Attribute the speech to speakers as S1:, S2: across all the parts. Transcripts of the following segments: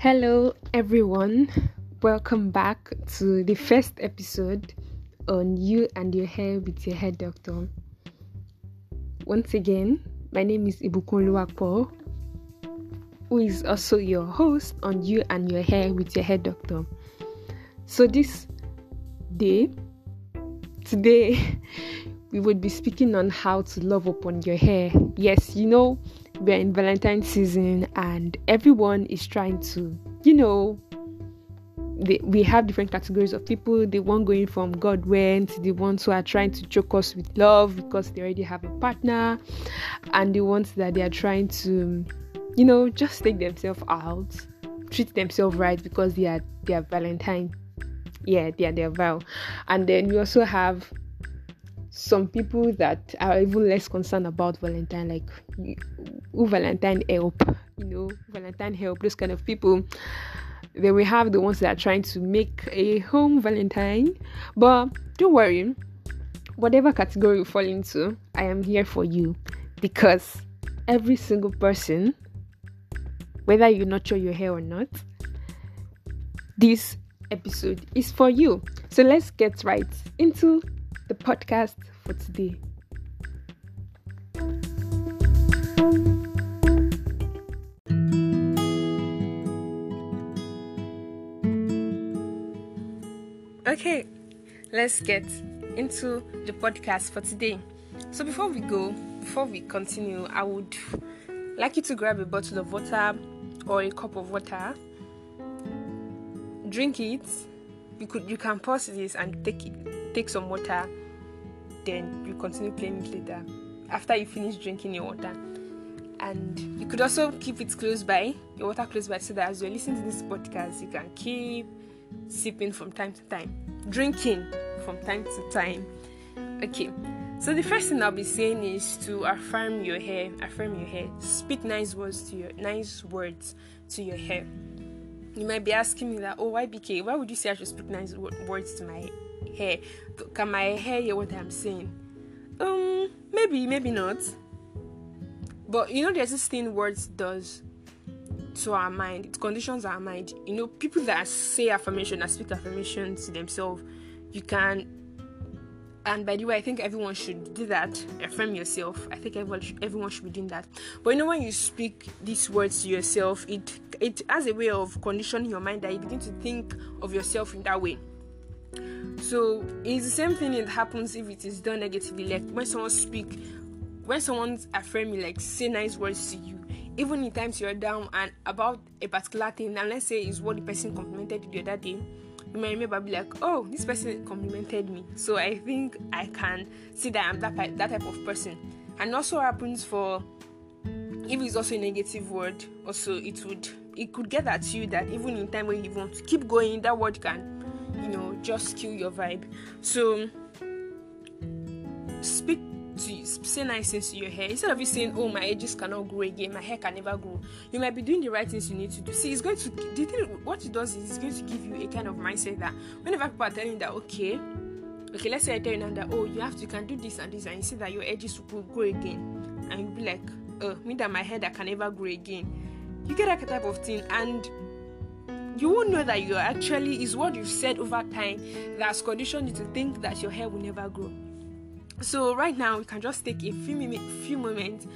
S1: Hello, everyone. Welcome back to the first episode on You and Your Hair with Your Hair Doctor. Once again, my name is Ibukunolu Akpo, who is also your host on You and Your Hair with Your Hair Doctor. So, this day, today, we would be speaking on how to love upon your hair. Yes, you know, we're in Valentine's season and everyone is trying to, you know, they, we have different categories of people. The one going from God went, the ones who are trying to choke us with love because they already have a partner, and the ones that they are trying to, you know, just take themselves out, treat themselves right because they are they are Valentine. Yeah, they are their vow. And then we also have some people that are even less concerned about Valentine, like who Valentine help, you know, Valentine help, those kind of people. Then we have the ones that are trying to make a home Valentine. But don't worry, whatever category you fall into, I am here for you because every single person, whether you nurture your hair or not, this episode is for you. So let's get right into the podcast for today. Okay, let's get into the podcast for today. So, before we go, before we continue, I would like you to grab a bottle of water or a cup of water, drink it. You could you can pause this and take take some water, then you continue playing it later after you finish drinking your water. And you could also keep it close by, your water close by, so that as you're listening to this podcast, you can keep sipping from time to time, drinking from time to time. Okay, so the first thing I'll be saying is to affirm your hair, affirm your hair, speak nice words to your nice words to your hair. You might be asking me that, oh, why BK? Why would you say I should speak nice words to my hair? Can my hair hear what I'm saying? Um, maybe, maybe not. But you know, there's this thing words does to our mind. It conditions our mind. You know, people that say affirmation, that speak affirmation to themselves, you can. And by the way, I think everyone should do that. Affirm yourself. I think everyone should, everyone should be doing that. But you know, when you speak these words to yourself, it it has a way of conditioning your mind that you begin to think of yourself in that way. So it's the same thing that happens if it is done negatively. Like when someone speak, when someone affirm you, like say nice words to you, even in times you're down and about a particular thing, and let's say is what the person complimented you the other day, you might remember be like, oh, this person complimented me, so I think I can see that I'm that that type of person. And also happens for if it's also a negative word, also it would it could get at you that even in time when you want to keep going, that word can just kill your vibe. So speak to you, say nice things to your hair. Instead of you saying oh my edges cannot grow again. My hair can never grow. You might be doing the right things you need to do. See it's going to the thing what it does is it's going to give you a kind of mindset that whenever people are telling you that okay okay let's say i tell you now that oh you have to you can do this and this and you see that your edges will grow again. And you'll be like oh me that my hair that can never grow again. You get that type of thing. And you won't know that you actually is what you've said over time that's conditioned you to think that your hair will never grow so right now, we can just take a few, mi- few moments,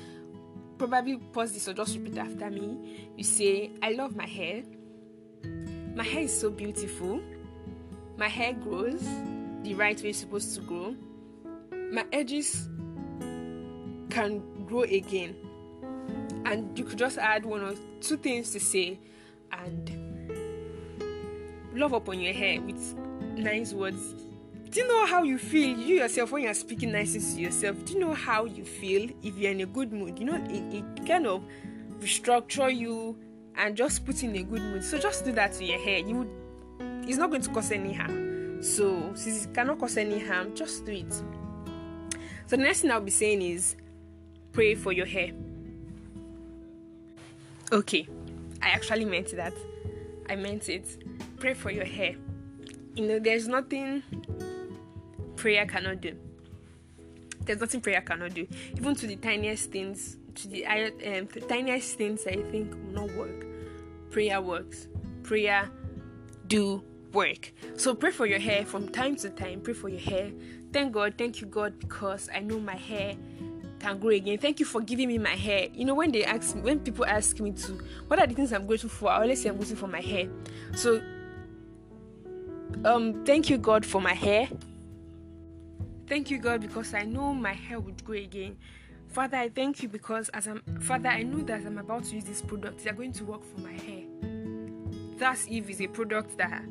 S1: probably pause this or just repeat after me. You say, I love my hair. My hair is so beautiful. My hair grows the right way it's supposed to grow. My edges can grow again. And you could just add one or two things to say and love upon your hair with nice words. Do you know how you feel? You yourself when you're speaking nicely to yourself do you know how you feel if you're in a good mood? You know it, it kind of restructure you and just put in a good mood. So just do that to your hair. You would it's not going to cause any harm. So since it cannot cause any harm just do it. So the next thing i'll be saying is pray for your hair. Okay i actually meant that. I meant it pray for your hair you know there's nothing prayer cannot do. There's nothing prayer cannot do. Even to the tiniest things, to the, um, the tiniest things I think will not work, prayer works. prayer do work. So pray for your hair from time to time. Pray for your hair. Thank God, thank you God because I know my hair can grow again. Thank you for giving me my hair. You know, when they ask me, when people ask me to, what are the things I'm grateful for? I always say I'm grateful for my hair. So, um, thank you God for my hair. Thank you God because I know my hair would grow again. Father, I thank you because as I'm Father, I know that I'm about to use this product, they're going to work for my hair. That's if it's a product that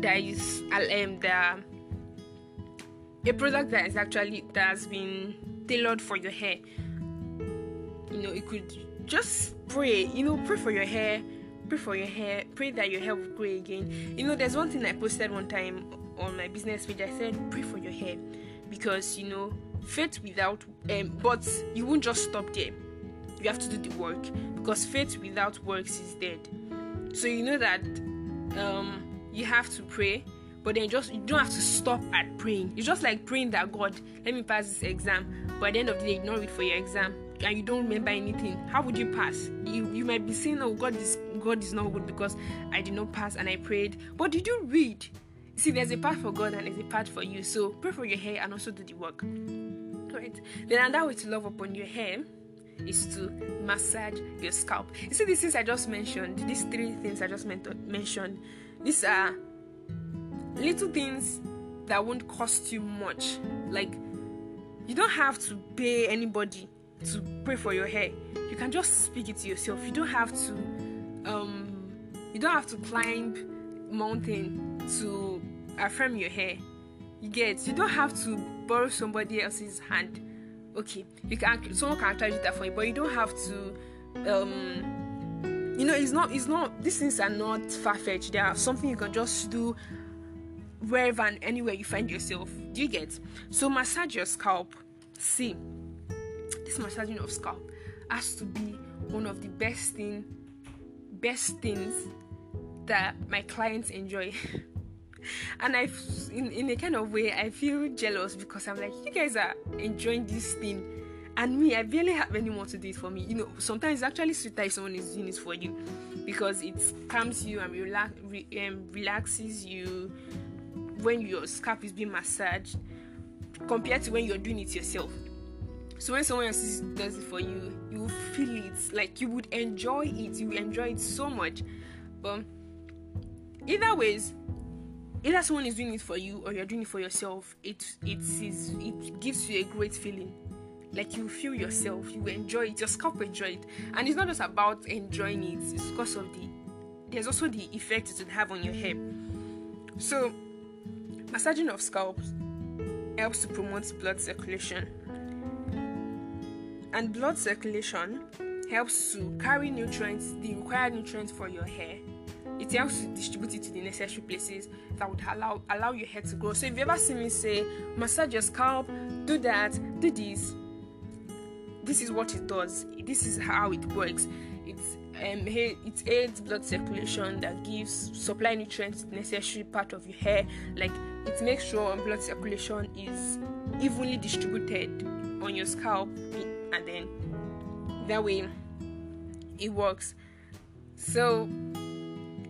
S1: that is um the a product that is actually that has been tailored for your hair. You know, you could just pray, you know, pray for your hair, pray for your hair, pray that your hair will grow again. You know, there's one thing I posted one time on my business page. I said, pray for your hair because you know, faith without um, but you won't just stop there. You have to do the work because faith without works is dead. So you know that um, you have to pray but then just you don't have to stop at praying. It's just like praying that God, let me pass this exam. But at the end of the day, you don't read for your exam and you don't remember anything. How would you pass? You you might be saying, Oh, God is God is not good because I did not pass and I prayed. But did you read? See, there's a path for God and there's a path for you. So pray for your hair and also do the work. Right. Then another way to love upon your hair is to massage your scalp. You see, these things I just mentioned, these three things I just mentioned, these are little things that won't cost you much. Like, you don't have to pay anybody to pray for your hair. You can just speak it to yourself. You don't have to, um, you don't have to climb mountain to affirm your hair. You get. You don't have to borrow somebody else's hand. Okay, you can. Someone can do that for you, but you don't have to. Um, you know, it's not. It's not. These things are not far fetched. They are something you can just do wherever and anywhere you find yourself. Do you get? So massage your scalp. See, this massaging of scalp has to be one of the best thing, best things that my clients enjoy. and I, in in a kind of way, I feel jealous because I'm like, you guys are enjoying this thing, and me, I barely have anyone to do it for me. You know, sometimes it's actually sweeter someone is doing it for you because it calms you and re, um, relaxes you when your scalp is being massaged compared to when you're doing it yourself. So when someone else does it for you, you will feel it like you would enjoy it. You enjoy it so much. But either ways, either someone is doing it for you or you're doing it for yourself, it it is it gives you a great feeling. Like you feel yourself, you enjoy it, your scalp enjoy it, and it's not just about enjoying it. It's because of the there's also the effect it would have on your hair. So Massaging of scalps helps to promote blood circulation. And blood circulation helps to carry nutrients, the required nutrients for your hair. It helps to distribute it to the necessary places that would allow allow your hair to grow. So if you ever see me say massage your scalp, do that, do this, this is what it does. This is how it works. It's um, it aids blood circulation that gives supply nutrients necessary part of your hair like it makes sure blood circulation is evenly distributed on your scalp and then that way it works. So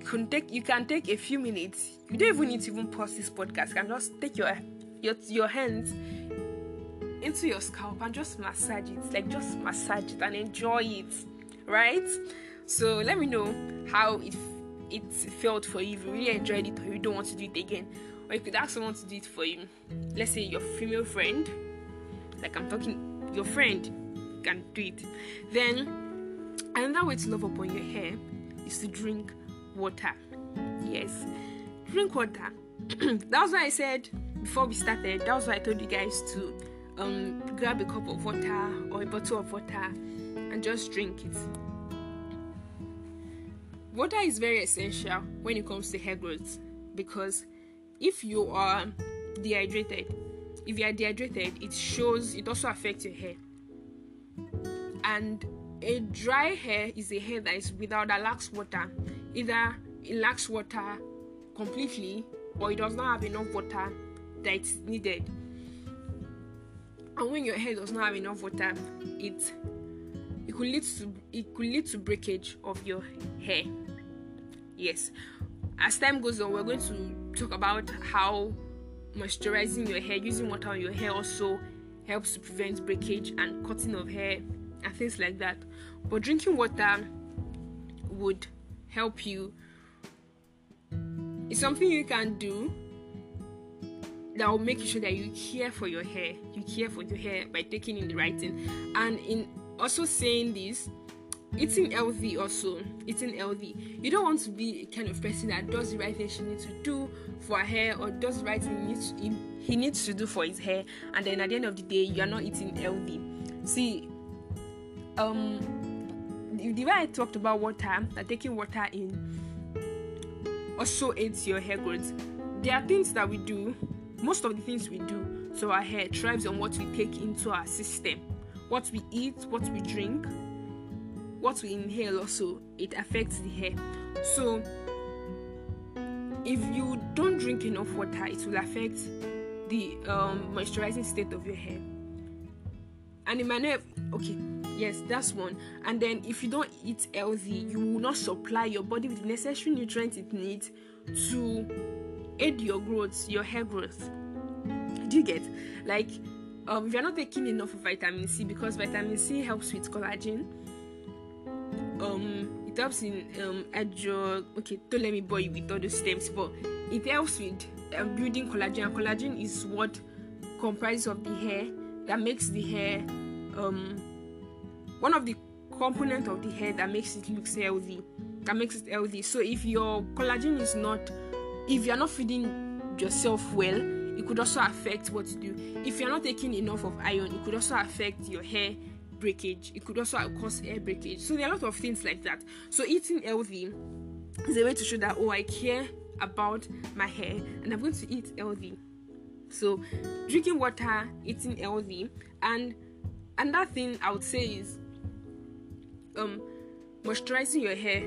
S1: can take you can take a few minutes. You don't even need to even pause this podcast. You can just take your your, your hands into your scalp and just massage it. Like just massage it and enjoy it right? So let me know how it it felt for you. If you really enjoyed it or you don't want to do it again, or you could ask someone to do it for you. Let's say your female friend, like I'm talking, your friend can do it. Then another way to love upon your hair is to drink water. Yes, drink water. that was why I said before we started. That was why I told you guys to um, grab a cup of water or a bottle of water and just drink it water is very essential when it comes to hair growth because if you are dehydrated if you are dehydrated it shows it also affects your hair and a dry hair is a hair that is without that lacks water. Either it lacks water completely or it does not have enough water that it's needed. And when your hair does not have enough water it it could lead to it could lead to breakage of your hair. Yes. As time goes on, we're going to talk about how moisturizing your hair, using water on your hair also helps to prevent breakage and cutting of hair and things like that. But drinking water would help you. It's something you can do that will make sure that you care for your hair. You care for your hair by taking in the right thing. And in also saying this, eating healthy also eating healthy you don't want to be a kind of person that does the right thing she needs to do for her hair or does the right thing he needs, to, he, he needs to do for his hair and then at the end of the day you are not eating healthy see um the, the way i talked about water that taking water in also aids your hair growth. There are things that we do most of the things we do so our hair thrives on what we take into our system. What we eat what we drink what we inhale also it affects the hair. So if you don't drink enough water it will affect the um, moisturizing state of your hair. And it might not okay yes that's one. And then if you don't eat healthy you will not supply your body with the necessary nutrients it needs to aid your growth your hair growth. Do you get? Like um, if you're not taking enough of vitamin c because vitamin c helps with collagen um it helps in um your okay don't let me bore you with all the steps but it helps with um, building collagen. And collagen is what comprises of the hair that makes the hair um one of the component of the hair that makes it look healthy that makes it healthy so if your collagen is not if you're not feeding yourself well it could also affect what you do if you're not taking enough of iron it could also affect your hair breakage. It could also cause hair breakage. So there are a lot of things like that. So eating healthy is a way to show that oh I care about my hair and I'm going to eat healthy. So drinking water, eating healthy, and another thing I would say is um moisturizing your hair.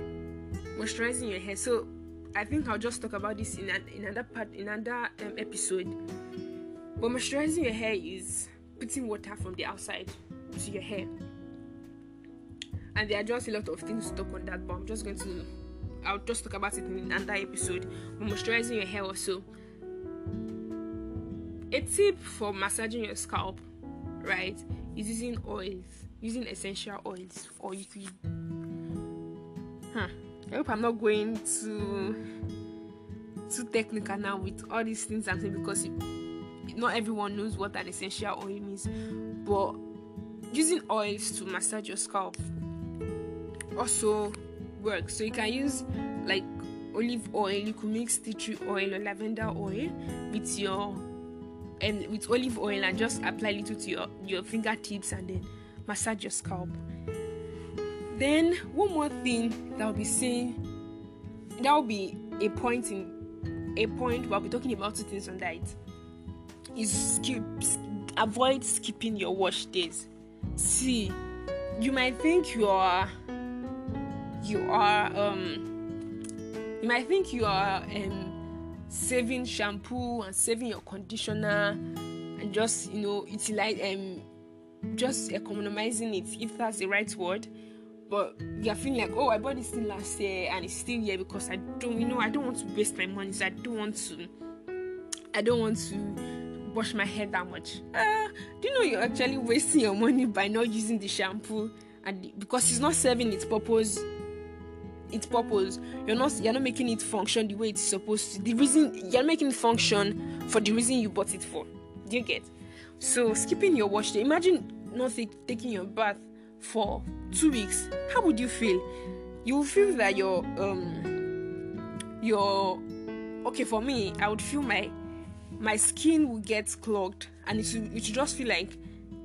S1: Moisturizing your hair. So I think I'll just talk about this in, an, in another part in another um, episode. But moisturizing your hair is putting water from the outside to your hair. And there are just a lot of things to talk on that, but I'm just going to I'll just talk about it in another episode. But moisturizing your hair also. A tip for massaging your scalp, right, is using oils, using essential oils, or you could. Huh. I hope I'm not going to too technical now with all these things I'm saying because it, not everyone knows what an essential oil means, but using oils to massage your scalp also works. So you can use like olive oil, you could mix tea tree oil or lavender oil with your and with olive oil and just apply little to your, your fingertips and then massage your scalp. Then one more thing that I'll be saying that will be a point in a point where I'll be talking about two things on is skip avoid skipping your wash days see you might think you are you are um you might think you are um saving shampoo and saving your conditioner and just you know utilize um just economizing it if that's the right word. But you're feeling like oh i bought this thing last year and it's still here because i don't you know i don't want to waste my money so i don't want to i don't want to wash my hair that much. Uh, do you know you're actually wasting your money by not using the shampoo? And because it's not serving its purpose its purpose. You're not you're not making it function the way it's supposed to. The reason you're making it function for the reason you bought it for. Do you get so skipping your wash day imagine not taking your bath for two weeks. How would you feel? You feel that your um your okay for me i would feel my my skin will get clogged and it it just feel like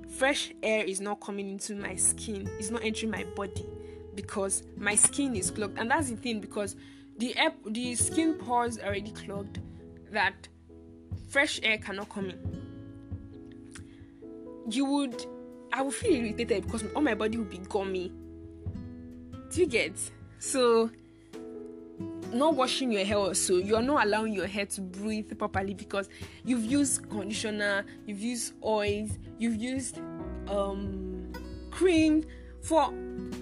S1: fresh air is not coming into my skin it's not entering my body because my skin is clogged. And that's the thing because the air the skin pores already clogged that fresh air cannot come in you would i would feel irritated because all my body would be gummy. Do you get? So not washing your hair also you're not allowing your hair to breathe properly because you've used conditioner you've used oils you've used um cream for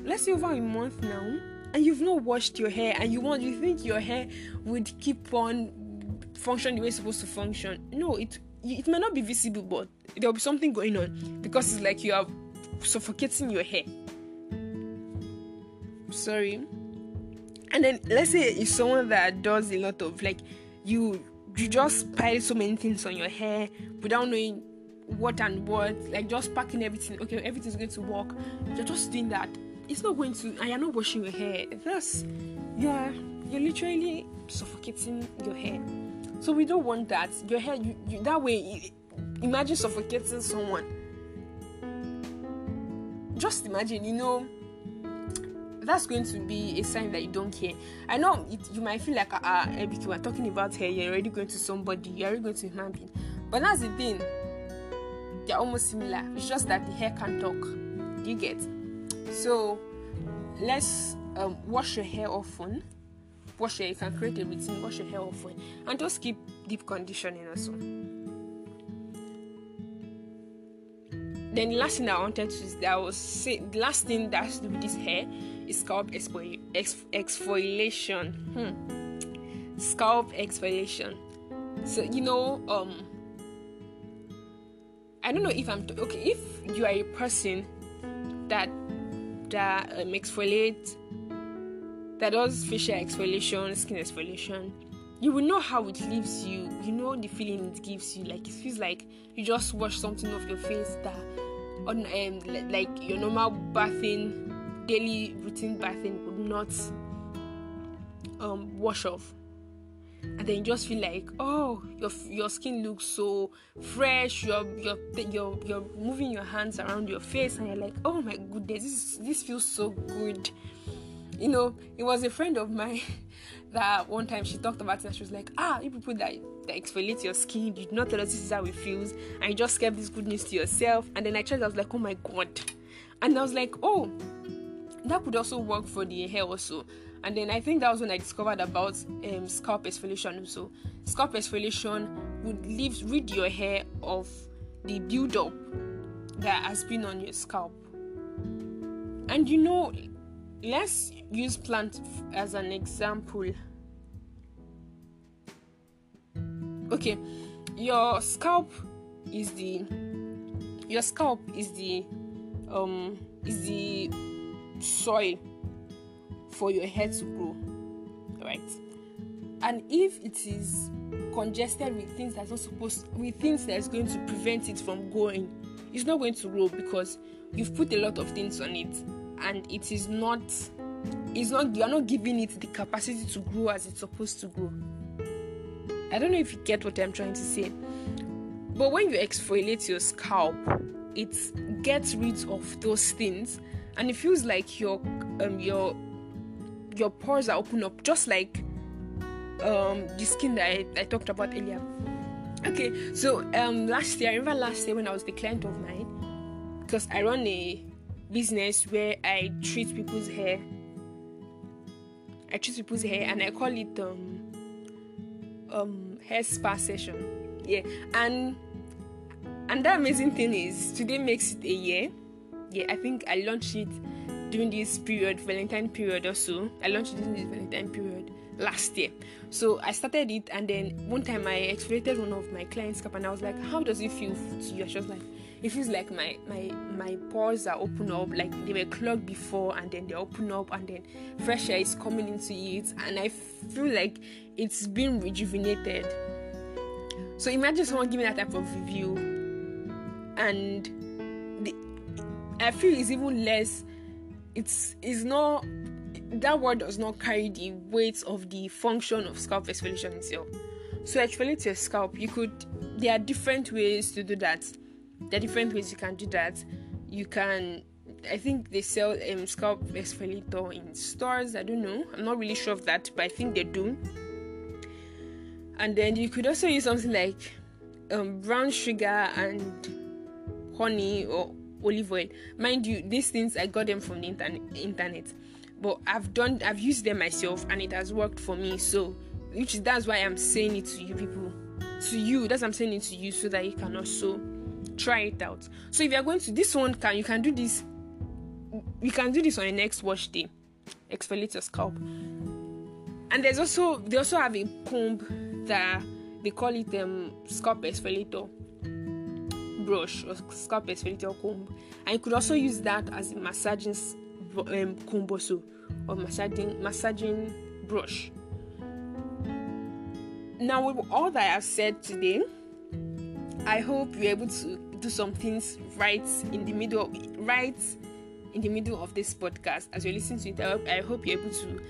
S1: let's say over a month now and you've not washed your hair and you want you think your hair would keep on function the way it's supposed to function. No it it may not be visible but there'll be something going on because it's like you are suffocating your hair. Sorry. And then let's say it's someone that does a lot of like you you just pile so many things on your hair without knowing what and what like just packing everything okay everything's going to work. You're just doing that. It's not going to and you're not washing your hair. That's you're you're literally suffocating your hair so we don't want that your hair you, you that way imagine suffocating someone just imagine you know that's going to be a sign that you don't care. I know it, you might feel like, ah, uh, uh, we're talking about hair, you're already going to somebody, you're already going to human being. But that's the thing, they're almost similar. It's just that the hair can talk. You get? So let's um, wash your hair often. Wash your, you can create a routine, wash your hair often, and just keep deep conditioning also. Then the last thing I wanted to that was say the last thing that do with this hair is scalp exfoli- exf- exfoliation. Hmm. Scalp exfoliation. So you know, um, I don't know if I'm t- okay. If you are a person that that um, exfoliate, that does facial exfoliation, skin exfoliation, you will know how it leaves you. You know the feeling it gives you. Like it feels like you just wash something off your face that on um like your normal bathing daily routine bathing would not um, wash off and then you just feel like oh your your skin looks so fresh you're you're you're, you're moving your hands around your face and you're like oh my goodness this this feels so good you know it was a friend of mine that one time she talked about it and she was like ah you people that, that exfoliate your skin you did not tell us this is how it feels and you just kept this good news to yourself. And then i tried i was like oh my god. And i was like oh that could also work for the hair also. And then i think that was when i discovered about um, scalp exfoliation So scalp exfoliation would leave rid your hair of the build-up that has been on your scalp. And you know let's use plant as an example okay your scalp is the your scalp is the um is the soil for your hair to grow. Right? And if it is congested with things that's not supposed with things that's going to prevent it from growing, it's not going to grow because you've put a lot of things on it and it is not it's not you're not giving it the capacity to grow as it's supposed to grow. I don't know if you get what I'm trying to say. But when you exfoliate your scalp, it gets rid of those things and it feels like your um your your pores are open up just like um the skin that I, I talked about earlier okay so um last year i remember last year when i was the client of mine because i run a business where i treat people's hair i treat people's hair and i call it um um hair spa session yeah and and the amazing thing is today makes it a year yeah, I think I launched it during this period, Valentine period or so. I launched it during this Valentine period last year. So I started it, and then one time I exfoliated one of my clients' scalp, and I was like, "How does it feel to you?" She was like, "It feels like my my my pores are open up, like they were clogged before, and then they open up, and then fresh air is coming into it, and I feel like it's been rejuvenated." So imagine someone giving that type of review, and I feel it's even less. It's it's not that word does not carry the weight of the function of scalp exfoliation itself. So exfoliate your scalp. You could. There are different ways to do that. There are different ways you can do that. You can. I think they sell um, scalp exfoliator in stores. I don't know. I'm not really sure of that, but I think they do. And then you could also use something like um, brown sugar and honey or olive oil. Mind you, these things I got them from the internet, but I've done, I've used them myself, and it has worked for me. So, which is that's why I'm saying it to you people, to you. That's I'm saying it to you so that you can also try it out. So if you're going to this one, can you can do this. You can do this on your next wash day. exfoliate your scalp. And there's also they also have a comb that they call it um scalp exfoliator brush or scalp exfoliator comb, and you could also use that as a massaging um, comb also or massaging massaging brush. Now, with all that I have said today, I hope you're able to do some things right in the middle, right in the middle of this podcast as you're listening to it. I hope you're able to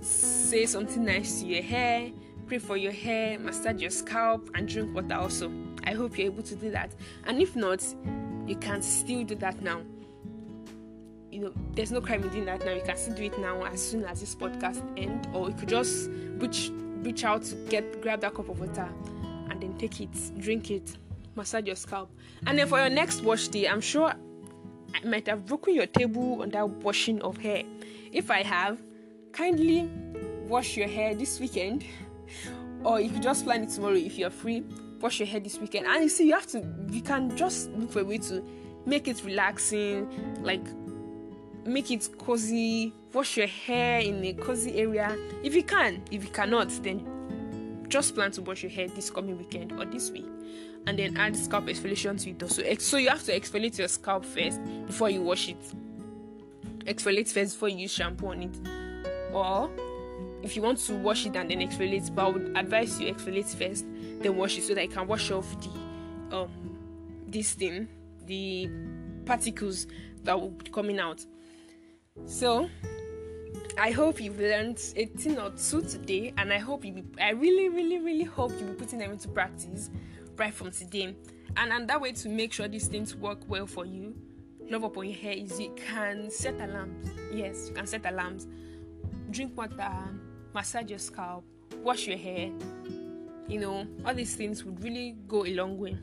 S1: say something nice to your hair, pray for your hair, massage your scalp, and drink water also. I hope you're able to do that. And if not, you can still do that now. You know, there's no crime in doing that now. You can still do it now as soon as this podcast ends, or you could just reach reach out to get grab that cup of water and then take it, drink it, massage your scalp. And then for your next wash day, I'm sure I might have broken your table on that washing of hair. If I have, kindly wash your hair this weekend, or you could just plan it tomorrow if you're free. Wash your hair this weekend, and you see, you have to. You can just look for a way to make it relaxing, like make it cozy. Wash your hair in a cozy area if you can. If you cannot, then just plan to wash your hair this coming weekend or this week and then add scalp exfoliation to it also. So you have to exfoliate your scalp first before you wash it. Exfoliate first before you use shampoo on it. Or if you want to wash it and then exfoliate, but I would advise you exfoliate first, then wash it so that you can wash off the um this thing, the particles that will be coming out. So I hope you've learned a thing or two today, and I hope you. Be, I really, really, really hope you'll be putting them into practice right from today. And another way to make sure these things work well for you, love upon your hair, is you can set alarms. Yes, you can set alarms. Drink water, massage your scalp, wash your hair. You know, all these things would really go a long way.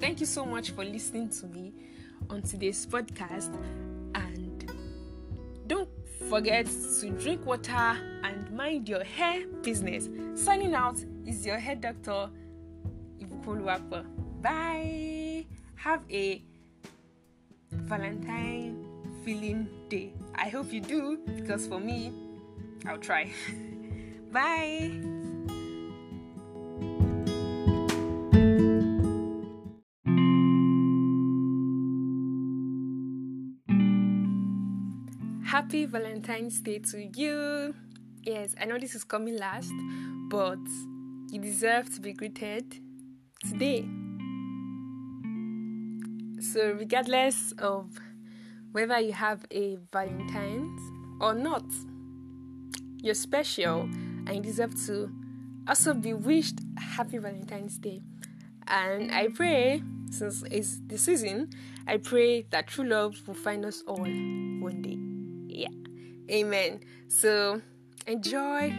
S1: Thank you so much for listening to me on today's podcast. Forget to drink water and mind your hair business. Signing out is your hair doctor. Bye. Have a Valentine feeling day. I hope you do because for me, I'll try. Bye. Happy Valentine's Day to you. Yes, I know this is coming last, but you deserve to be greeted today. So, regardless of whether you have a Valentine's or not, you're special and you deserve to also be wished Happy Valentine's Day. And I pray, since it's the season, I pray that true love will find us all one day. Amen. So, enjoy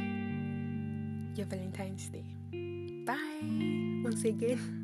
S1: your Valentine's Day. Bye once again.